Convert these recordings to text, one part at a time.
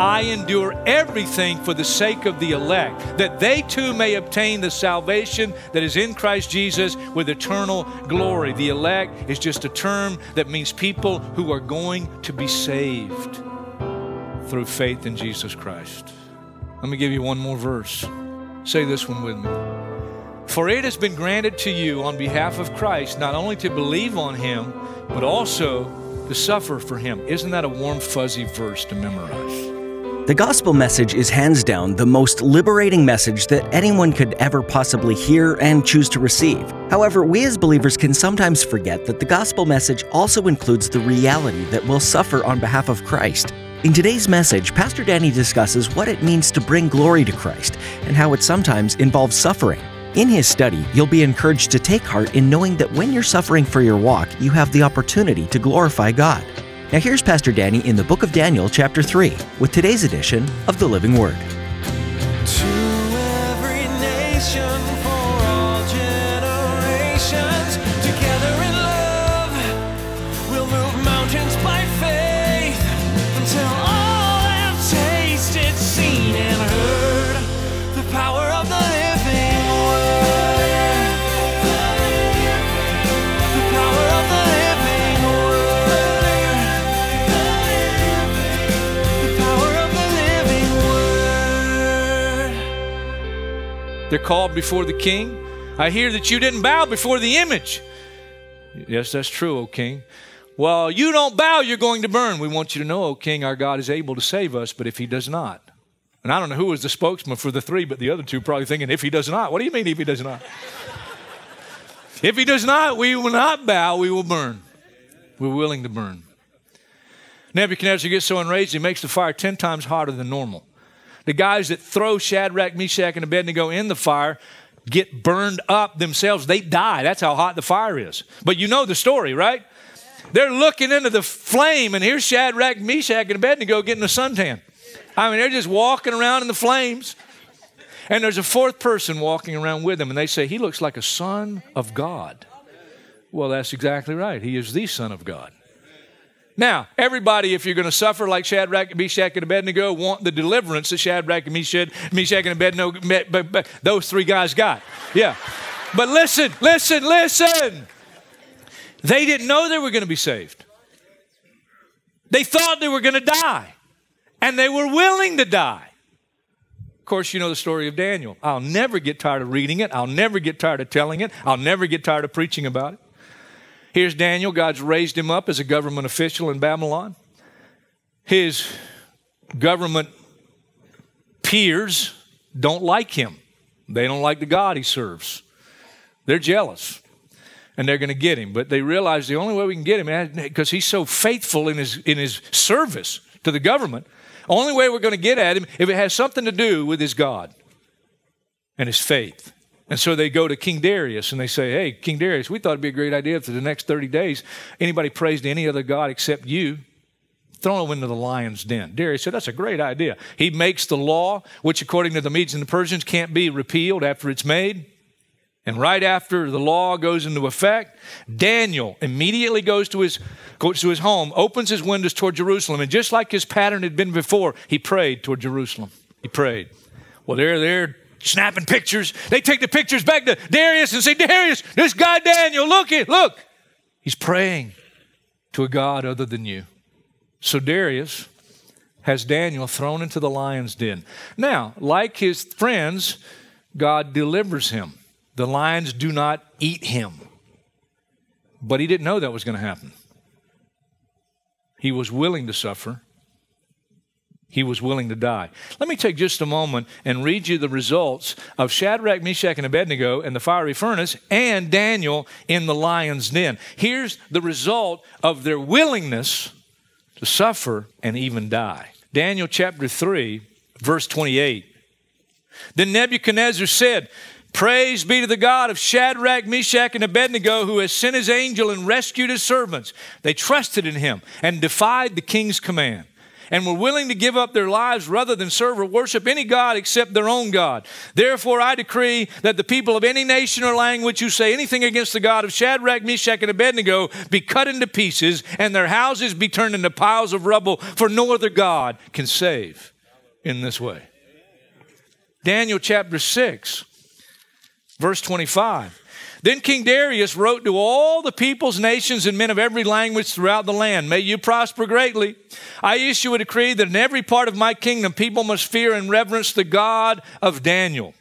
I endure everything for the sake of the elect, that they too may obtain the salvation that is in Christ Jesus with eternal glory. The elect is just a term that means people who are going to be saved through faith in Jesus Christ. Let me give you one more verse. Say this one with me. For it has been granted to you on behalf of Christ not only to believe on him, but also to suffer for him. Isn't that a warm, fuzzy verse to memorize? The gospel message is hands down the most liberating message that anyone could ever possibly hear and choose to receive. However, we as believers can sometimes forget that the gospel message also includes the reality that we'll suffer on behalf of Christ. In today's message, Pastor Danny discusses what it means to bring glory to Christ and how it sometimes involves suffering. In his study, you'll be encouraged to take heart in knowing that when you're suffering for your walk, you have the opportunity to glorify God. Now, here's Pastor Danny in the book of Daniel, chapter 3, with today's edition of the Living Word. They're called before the king. I hear that you didn't bow before the image. Yes, that's true, O king. Well, you don't bow, you're going to burn. We want you to know, O king, our God is able to save us, but if he does not. And I don't know who was the spokesman for the three, but the other two probably thinking, if he does not. What do you mean, if he does not? if he does not, we will not bow, we will burn. We're willing to burn. Nebuchadnezzar gets so enraged, he makes the fire 10 times hotter than normal. The guys that throw Shadrach, Meshach, and Abednego in the fire get burned up themselves. They die. That's how hot the fire is. But you know the story, right? They're looking into the flame, and here's Shadrach, Meshach, and Abednego getting a suntan. I mean, they're just walking around in the flames. And there's a fourth person walking around with them, and they say, He looks like a son of God. Well, that's exactly right. He is the Son of God. Now, everybody, if you're going to suffer like Shadrach, Meshach, and Abednego, want the deliverance that Shadrach, Meshach, Meshach and Abednego, those three guys got. Yeah. But listen, listen, listen. They didn't know they were going to be saved. They thought they were going to die, and they were willing to die. Of course, you know the story of Daniel. I'll never get tired of reading it. I'll never get tired of telling it. I'll never get tired of preaching about it. Here's Daniel. God's raised him up as a government official in Babylon. His government peers don't like him, they don't like the God he serves. They're jealous and they're going to get him. But they realize the only way we can get him, because he's so faithful in his, in his service to the government, only way we're going to get at him if it has something to do with his God and his faith. And so they go to King Darius and they say, Hey, King Darius, we thought it'd be a great idea if for the next 30 days anybody prays to any other God except you, throw them into the lion's den. Darius said, That's a great idea. He makes the law, which according to the Medes and the Persians can't be repealed after it's made. And right after the law goes into effect, Daniel immediately goes to his, goes to his home, opens his windows toward Jerusalem, and just like his pattern had been before, he prayed toward Jerusalem. He prayed. Well, they're there snapping pictures. They take the pictures back to Darius and say, Darius, this guy Daniel, look it, look. He's praying to a God other than you. So Darius has Daniel thrown into the lion's den. Now, like his friends, God delivers him. The lions do not eat him. But he didn't know that was going to happen. He was willing to suffer. He was willing to die. Let me take just a moment and read you the results of Shadrach, Meshach, and Abednego in the fiery furnace and Daniel in the lion's den. Here's the result of their willingness to suffer and even die. Daniel chapter 3, verse 28. Then Nebuchadnezzar said, Praise be to the God of Shadrach, Meshach, and Abednego, who has sent his angel and rescued his servants. They trusted in him and defied the king's command, and were willing to give up their lives rather than serve or worship any God except their own God. Therefore, I decree that the people of any nation or language who say anything against the God of Shadrach, Meshach, and Abednego be cut into pieces, and their houses be turned into piles of rubble, for no other God can save in this way. Daniel chapter 6. Verse 25. Then King Darius wrote to all the peoples, nations, and men of every language throughout the land May you prosper greatly. I issue a decree that in every part of my kingdom people must fear and reverence the God of Daniel,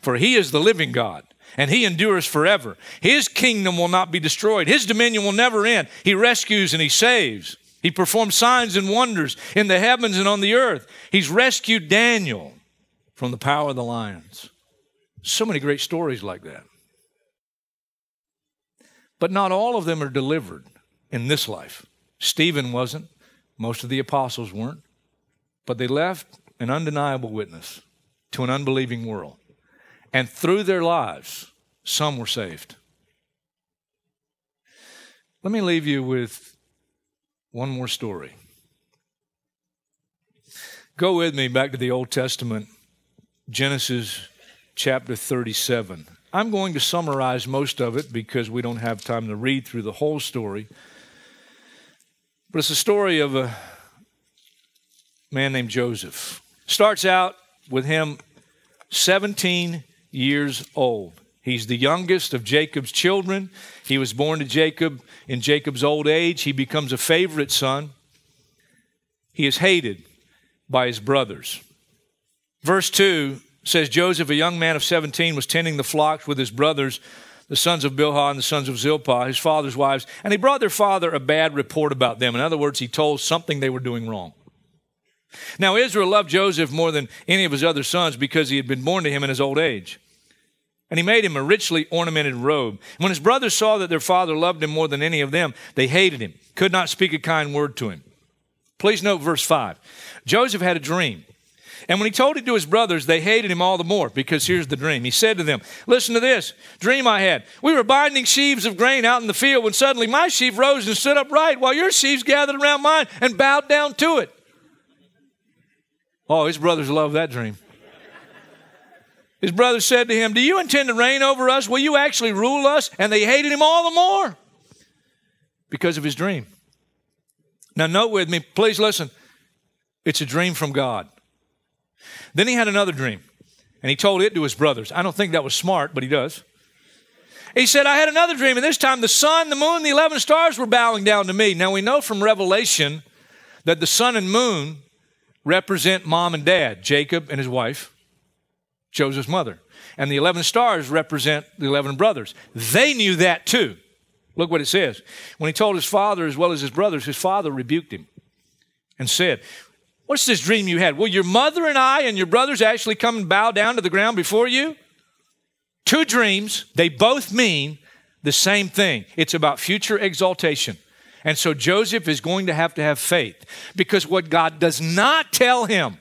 for he is the living God. And he endures forever. His kingdom will not be destroyed. His dominion will never end. He rescues and he saves. He performs signs and wonders in the heavens and on the earth. He's rescued Daniel from the power of the lions. So many great stories like that. But not all of them are delivered in this life. Stephen wasn't, most of the apostles weren't, but they left an undeniable witness to an unbelieving world. And through their lives, some were saved. Let me leave you with one more story. Go with me back to the Old Testament, Genesis chapter 37. I'm going to summarize most of it because we don't have time to read through the whole story. But it's a story of a man named Joseph. Starts out with him 17 years old. He's the youngest of Jacob's children. He was born to Jacob in Jacob's old age. He becomes a favorite son. He is hated by his brothers. Verse 2 says Joseph, a young man of 17, was tending the flocks with his brothers, the sons of Bilhah and the sons of Zilpah, his father's wives, and he brought their father a bad report about them. In other words, he told something they were doing wrong. Now, Israel loved Joseph more than any of his other sons because he had been born to him in his old age. And he made him a richly ornamented robe. When his brothers saw that their father loved him more than any of them, they hated him, could not speak a kind word to him. Please note verse 5. Joseph had a dream. And when he told it to his brothers, they hated him all the more because here's the dream. He said to them, Listen to this dream I had. We were binding sheaves of grain out in the field when suddenly my sheaf rose and stood upright while your sheaves gathered around mine and bowed down to it. Oh, his brothers loved that dream. His brothers said to him, Do you intend to reign over us? Will you actually rule us? And they hated him all the more because of his dream. Now, note with me, please listen. It's a dream from God. Then he had another dream, and he told it to his brothers. I don't think that was smart, but he does. He said, I had another dream, and this time the sun, the moon, the 11 stars were bowing down to me. Now we know from Revelation that the sun and moon represent mom and dad, Jacob and his wife, Joseph's mother. And the 11 stars represent the 11 brothers. They knew that too. Look what it says. When he told his father as well as his brothers, his father rebuked him and said, What's this dream you had? Will your mother and I and your brothers actually come and bow down to the ground before you? Two dreams, they both mean the same thing. It's about future exaltation. And so Joseph is going to have to have faith because what God does not tell him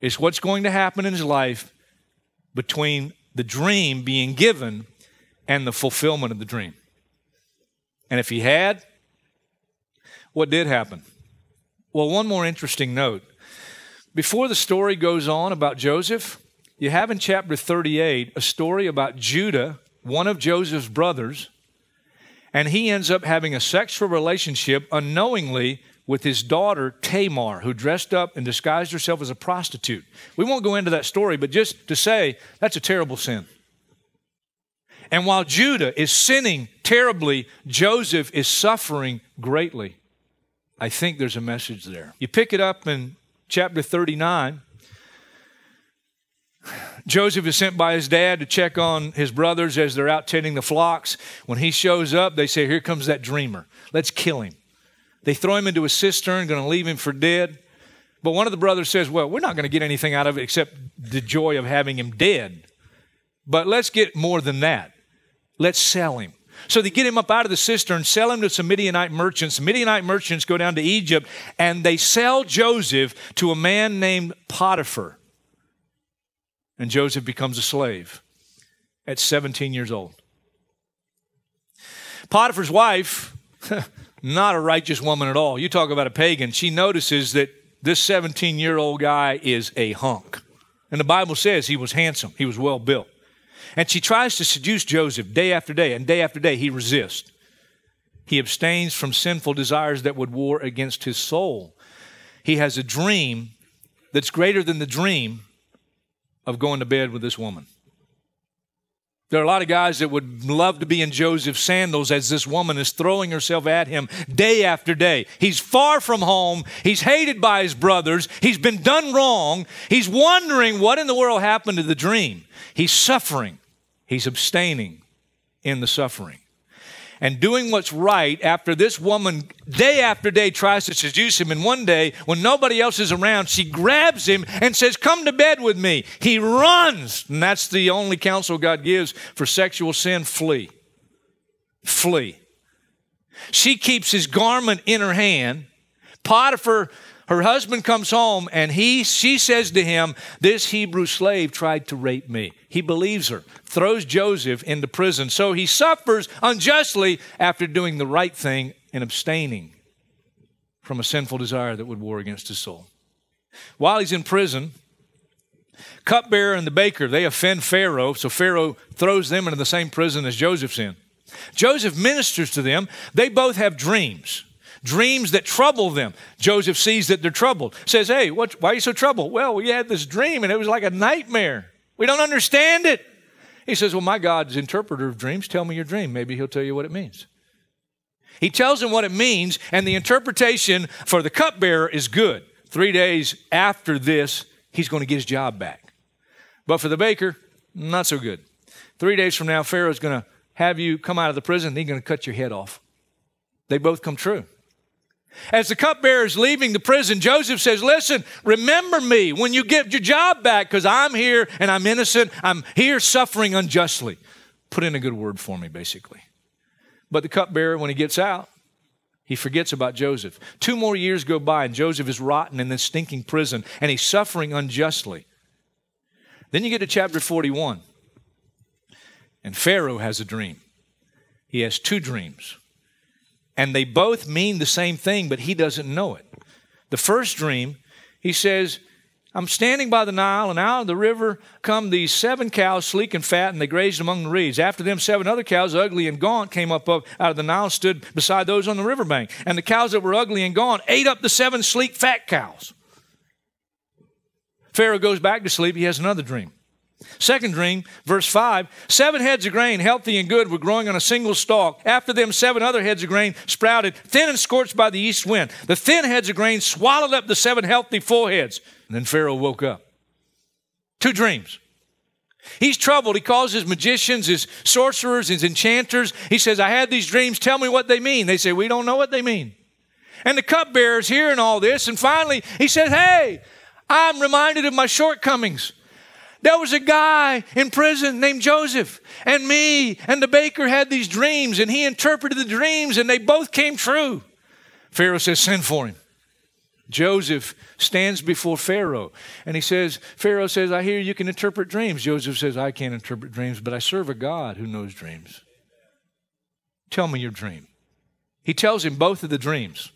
is what's going to happen in his life between the dream being given and the fulfillment of the dream. And if he had, what did happen? Well, one more interesting note. Before the story goes on about Joseph, you have in chapter 38 a story about Judah, one of Joseph's brothers, and he ends up having a sexual relationship unknowingly with his daughter Tamar, who dressed up and disguised herself as a prostitute. We won't go into that story, but just to say that's a terrible sin. And while Judah is sinning terribly, Joseph is suffering greatly. I think there's a message there. You pick it up in chapter 39. Joseph is sent by his dad to check on his brothers as they're out tending the flocks. When he shows up, they say, Here comes that dreamer. Let's kill him. They throw him into a cistern, going to leave him for dead. But one of the brothers says, Well, we're not going to get anything out of it except the joy of having him dead. But let's get more than that. Let's sell him. So they get him up out of the cistern, sell him to some Midianite merchants. Midianite merchants go down to Egypt and they sell Joseph to a man named Potiphar. And Joseph becomes a slave at 17 years old. Potiphar's wife, not a righteous woman at all. You talk about a pagan. She notices that this 17 year old guy is a hunk. And the Bible says he was handsome, he was well built. And she tries to seduce Joseph day after day, and day after day he resists. He abstains from sinful desires that would war against his soul. He has a dream that's greater than the dream of going to bed with this woman. There are a lot of guys that would love to be in Joseph's sandals as this woman is throwing herself at him day after day. He's far from home. He's hated by his brothers. He's been done wrong. He's wondering what in the world happened to the dream. He's suffering. He's abstaining in the suffering and doing what's right after this woman, day after day, tries to seduce him. And one day, when nobody else is around, she grabs him and says, Come to bed with me. He runs. And that's the only counsel God gives for sexual sin flee. Flee. She keeps his garment in her hand. Potiphar her husband comes home and he she says to him this hebrew slave tried to rape me. He believes her throws joseph into prison. So he suffers unjustly after doing the right thing and abstaining from a sinful desire that would war against his soul. While he's in prison cupbearer and the baker they offend pharaoh so pharaoh throws them into the same prison as joseph's in. Joseph ministers to them. They both have dreams dreams that trouble them. Joseph sees that they're troubled. Says, Hey, what, why are you so troubled? Well, we had this dream and it was like a nightmare. We don't understand it. He says, Well, my God's interpreter of dreams. Tell me your dream. Maybe he'll tell you what it means. He tells him what it means, and the interpretation for the cupbearer is good. Three days after this, he's going to get his job back. But for the baker, not so good. Three days from now, Pharaoh's going to have you come out of the prison, and he's going to cut your head off. They both come true. As the cupbearer is leaving the prison, Joseph says, Listen, remember me when you get your job back because I'm here and I'm innocent. I'm here suffering unjustly. Put in a good word for me, basically. But the cupbearer, when he gets out, he forgets about Joseph. Two more years go by, and Joseph is rotten in this stinking prison, and he's suffering unjustly. Then you get to chapter 41, and Pharaoh has a dream. He has two dreams and they both mean the same thing, but he doesn't know it. The first dream, he says, I'm standing by the Nile, and out of the river come these seven cows, sleek and fat, and they grazed among the reeds. After them, seven other cows, ugly and gaunt, came up, out of the Nile, stood beside those on the riverbank. And the cows that were ugly and gaunt ate up the seven sleek, fat cows. Pharaoh goes back to sleep. He has another dream. Second dream, verse 5 seven heads of grain, healthy and good, were growing on a single stalk. After them, seven other heads of grain sprouted, thin and scorched by the east wind. The thin heads of grain swallowed up the seven healthy full heads. And then Pharaoh woke up. Two dreams. He's troubled. He calls his magicians, his sorcerers, his enchanters. He says, I had these dreams. Tell me what they mean. They say, We don't know what they mean. And the cupbearer's hearing all this. And finally, he says, Hey, I'm reminded of my shortcomings. There was a guy in prison named Joseph, and me and the baker had these dreams, and he interpreted the dreams, and they both came true. Pharaoh says, Send for him. Joseph stands before Pharaoh and he says, Pharaoh says, I hear you can interpret dreams. Joseph says, I can't interpret dreams, but I serve a God who knows dreams. Tell me your dream. He tells him both of the dreams.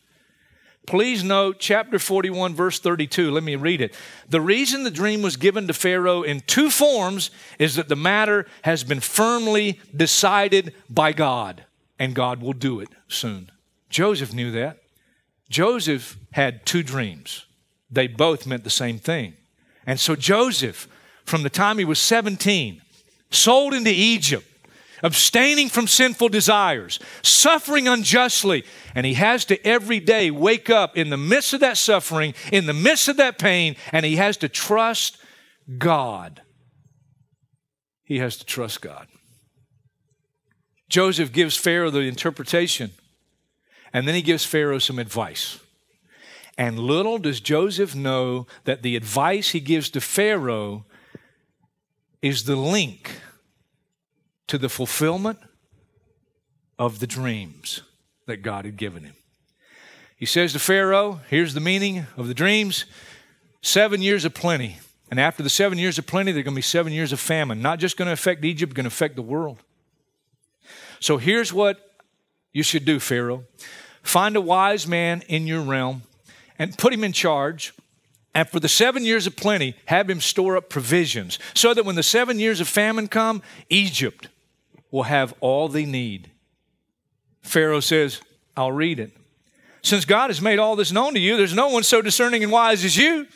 Please note chapter 41, verse 32. Let me read it. The reason the dream was given to Pharaoh in two forms is that the matter has been firmly decided by God, and God will do it soon. Joseph knew that. Joseph had two dreams, they both meant the same thing. And so Joseph, from the time he was 17, sold into Egypt, abstaining from sinful desires, suffering unjustly, and he has to every day wake up in the midst of that suffering, in the midst of that pain, and he has to trust God. He has to trust God. Joseph gives Pharaoh the interpretation, and then he gives Pharaoh some advice. And little does Joseph know that the advice he gives to Pharaoh is the link to the fulfillment of the dreams that God had given him. He says to Pharaoh, Here's the meaning of the dreams seven years of plenty. And after the seven years of plenty, there are going to be seven years of famine. Not just going to affect Egypt, going to affect the world. So here's what you should do, Pharaoh find a wise man in your realm and put him in charge. And for the seven years of plenty, have him store up provisions so that when the seven years of famine come, Egypt will have all they need. Pharaoh says, I'll read it. Since God has made all this known to you, there's no one so discerning and wise as you.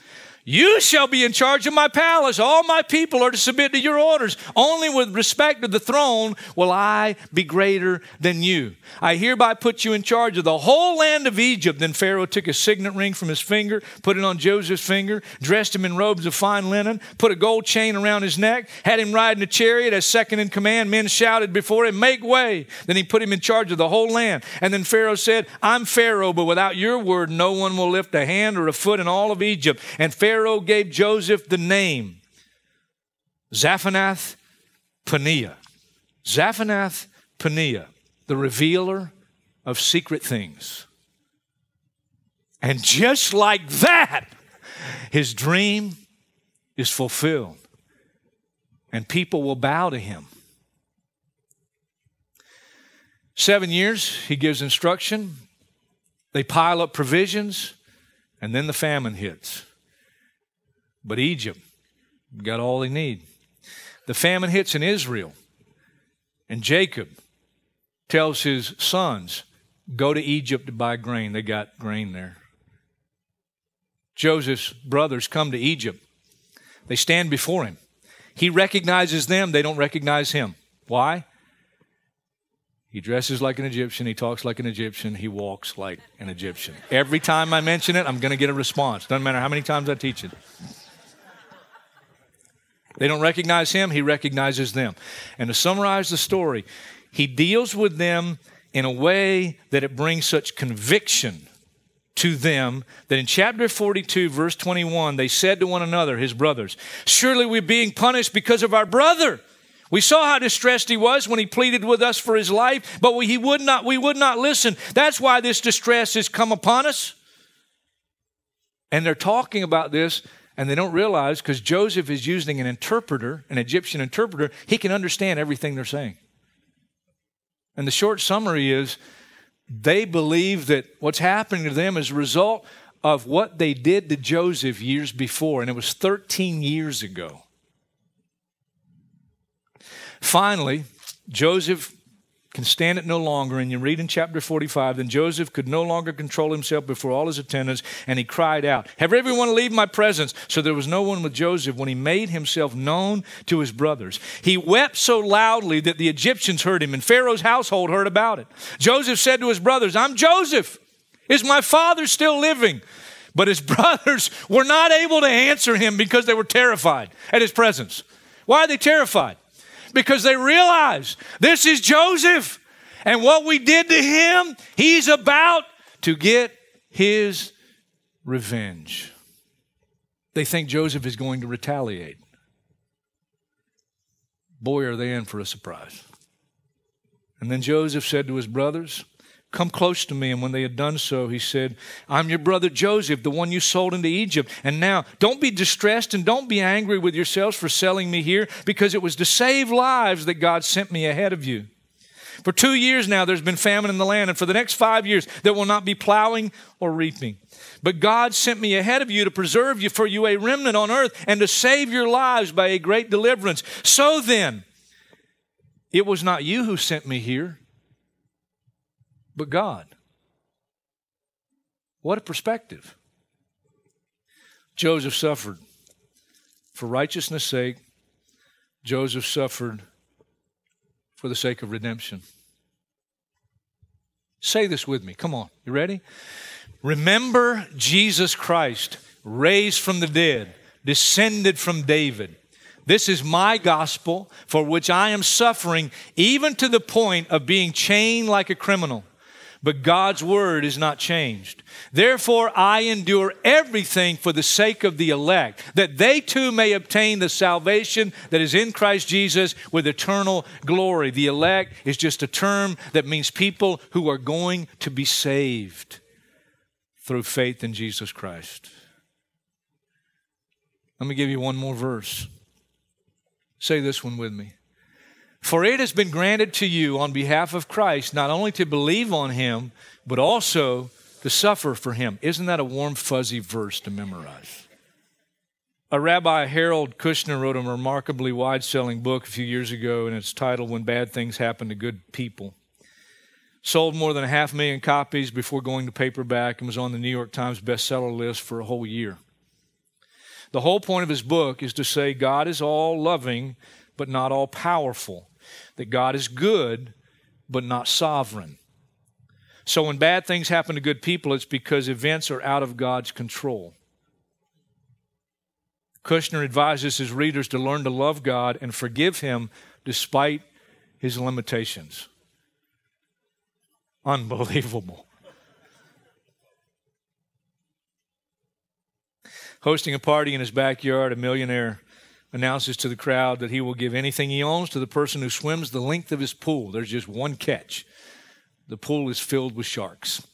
You shall be in charge of my palace. All my people are to submit to your orders. Only with respect to the throne will I be greater than you. I hereby put you in charge of the whole land of Egypt. Then Pharaoh took a signet ring from his finger, put it on Joseph's finger, dressed him in robes of fine linen, put a gold chain around his neck, had him ride in a chariot as second in command. Men shouted before him, Make way. Then he put him in charge of the whole land. And then Pharaoh said, I'm Pharaoh, but without your word, no one will lift a hand or a foot in all of Egypt. And Pharaoh Pharaoh gave Joseph the name Zaphanath Paneah. Zaphanath Paneah, the revealer of secret things. And just like that, his dream is fulfilled, and people will bow to him. Seven years, he gives instruction. They pile up provisions, and then the famine hits. But Egypt got all they need. The famine hits in Israel, and Jacob tells his sons, Go to Egypt to buy grain. They got grain there. Joseph's brothers come to Egypt. They stand before him. He recognizes them, they don't recognize him. Why? He dresses like an Egyptian, he talks like an Egyptian, he walks like an Egyptian. Every time I mention it, I'm going to get a response. Doesn't matter how many times I teach it. They don't recognize him, he recognizes them. And to summarize the story, he deals with them in a way that it brings such conviction to them that in chapter 42, verse 21, they said to one another, his brothers, Surely we're being punished because of our brother. We saw how distressed he was when he pleaded with us for his life, but we, he would not, we would not listen. That's why this distress has come upon us. And they're talking about this and they don't realize because Joseph is using an interpreter, an Egyptian interpreter, he can understand everything they're saying. And the short summary is they believe that what's happening to them is a result of what they did to Joseph years before, and it was 13 years ago. Finally, Joseph can stand it no longer. And you read in chapter 45, then Joseph could no longer control himself before all his attendants, and he cried out, Have everyone leave my presence. So there was no one with Joseph when he made himself known to his brothers. He wept so loudly that the Egyptians heard him, and Pharaoh's household heard about it. Joseph said to his brothers, I'm Joseph. Is my father still living? But his brothers were not able to answer him because they were terrified at his presence. Why are they terrified? Because they realize this is Joseph. And what we did to him, he's about to get his revenge. They think Joseph is going to retaliate. Boy, are they in for a surprise. And then Joseph said to his brothers, Come close to me. And when they had done so, he said, I'm your brother Joseph, the one you sold into Egypt. And now don't be distressed and don't be angry with yourselves for selling me here, because it was to save lives that God sent me ahead of you. For two years now, there's been famine in the land, and for the next five years, there will not be plowing or reaping. But God sent me ahead of you to preserve you for you a remnant on earth and to save your lives by a great deliverance. So then, it was not you who sent me here but God. What a perspective. Joseph suffered for righteousness' sake. Joseph suffered for the sake of redemption. Say this with me. Come on. You ready? Remember Jesus Christ, raised from the dead, descended from David. This is my gospel for which I am suffering, even to the point of being chained like a criminal. But God's word is not changed. Therefore, I endure everything for the sake of the elect, that they too may obtain the salvation that is in Christ Jesus with eternal glory. The elect is just a term that means people who are going to be saved through faith in Jesus Christ. Let me give you one more verse. Say this one with me. For it has been granted to you on behalf of Christ not only to believe on him, but also to suffer for him. Isn't that a warm, fuzzy verse to memorize? A Rabbi Harold Kushner wrote a remarkably wide selling book a few years ago, and it's titled When Bad Things Happen to Good People. Sold more than a half million copies before going to paperback and was on the New York Times bestseller list for a whole year. The whole point of his book is to say God is all loving, but not all powerful that God is good, but not sovereign. So when bad things happen to good people, it's because events are out of God's control. Kushner advises his readers to learn to love God and forgive Him despite His limitations. Unbelievable. Hosting a party in his backyard, a millionaire announces to the crowd that he will give anything he owns to the person who swims the length of his pool. There's just one catch the pool is filled with sharks.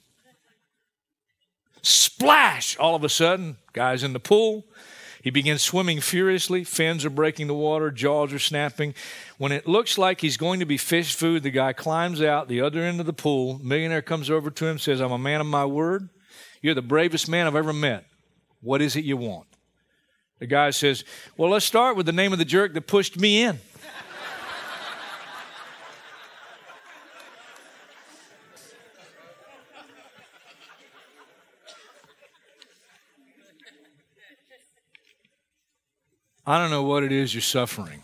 Splash! All of a sudden, guy's in the pool. He begins swimming furiously. Fins are breaking the water, jaws are snapping. When it looks like he's going to be fish food, the guy climbs out the other end of the pool. Millionaire comes over to him, says, I'm a man of my word. You're the bravest man I've ever met. What is it you want? The guy says, Well, let's start with the name of the jerk that pushed me in. I don't know what it is you're suffering.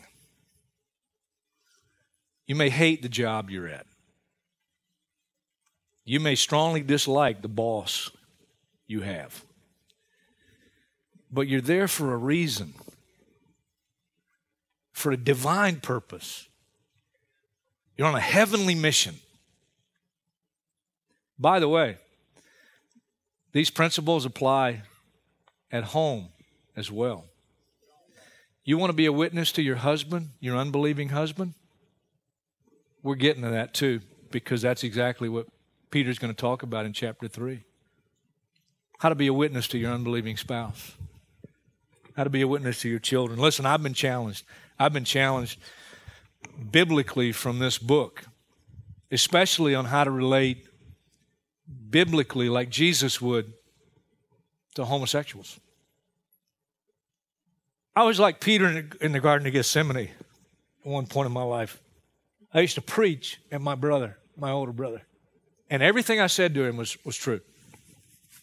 You may hate the job you're at. You may strongly dislike the boss you have but you're there for a reason, for a divine purpose. You're on a heavenly mission. By the way, these principles apply at home as well. You want to be a witness to your husband, your unbelieving husband? We're getting to that too, because that's exactly what Peter's going to talk about in chapter 3. How to be a witness to your unbelieving spouse how to be a witness to your children. Listen, I've been challenged. I've been challenged biblically from this book, especially on how to relate biblically, like Jesus would, to homosexuals. I was like Peter in the, Garden of Gethsemane at one point in my life. I used to preach at my brother, my older brother. And everything I said to him was, was true.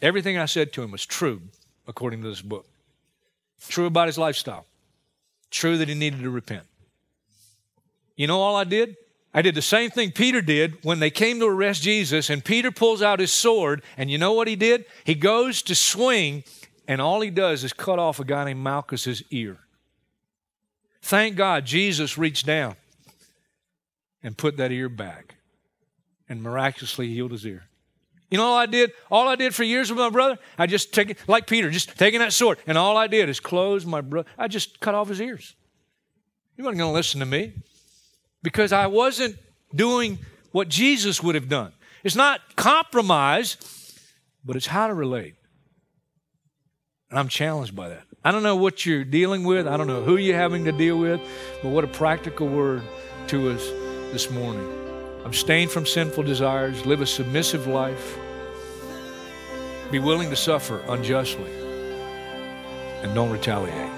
Everything I said to him was true, according to this book. True about his lifestyle. True that he needed to repent. You know all I did? I did the same thing Peter did when they came to arrest Jesus, and Peter pulls out his sword, and you know what he did? He goes to swing, and all he does is cut off a guy named Malchus's ear. Thank God Jesus reached down and put that ear back and miraculously healed his ear. You know all I did? All I did for years with my brother, I just take it, like Peter, just taking that sword, and all I did is close my brother. I just cut off his ears. He wasn't going to listen to me because I wasn't doing what Jesus would have done. It's not compromise, but it's how to relate. And I'm challenged by that. I don't know what you're dealing with, I don't know who you're having to deal with, but what a practical word to us this morning. Abstain from sinful desires, live a submissive life, be willing to suffer unjustly, and don't retaliate.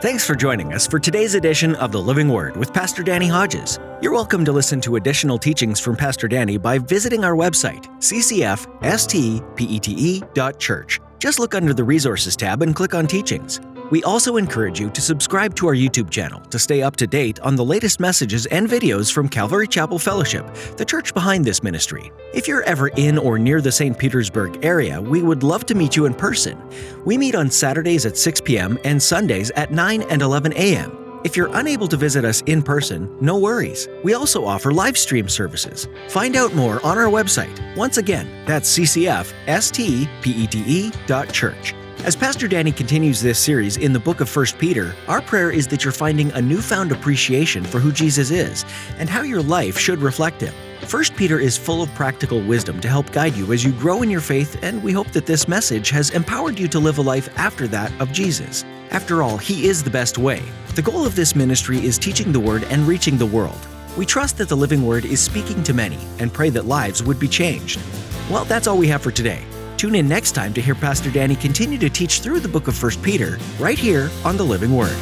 Thanks for joining us for today's edition of The Living Word with Pastor Danny Hodges. You're welcome to listen to additional teachings from Pastor Danny by visiting our website, ccfstpete.church. Just look under the Resources tab and click on Teachings. We also encourage you to subscribe to our YouTube channel to stay up to date on the latest messages and videos from Calvary Chapel Fellowship, the church behind this ministry. If you're ever in or near the St. Petersburg area, we would love to meet you in person. We meet on Saturdays at 6 p.m. and Sundays at 9 and 11 a.m. If you're unable to visit us in person, no worries. We also offer live stream services. Find out more on our website. Once again, that's ccfstpete.church. As Pastor Danny continues this series in the book of 1 Peter, our prayer is that you're finding a newfound appreciation for who Jesus is and how your life should reflect him. 1 Peter is full of practical wisdom to help guide you as you grow in your faith, and we hope that this message has empowered you to live a life after that of Jesus. After all, He is the best way. The goal of this ministry is teaching the Word and reaching the world. We trust that the living Word is speaking to many and pray that lives would be changed. Well, that's all we have for today. Tune in next time to hear Pastor Danny continue to teach through the book of 1 Peter right here on the Living Word.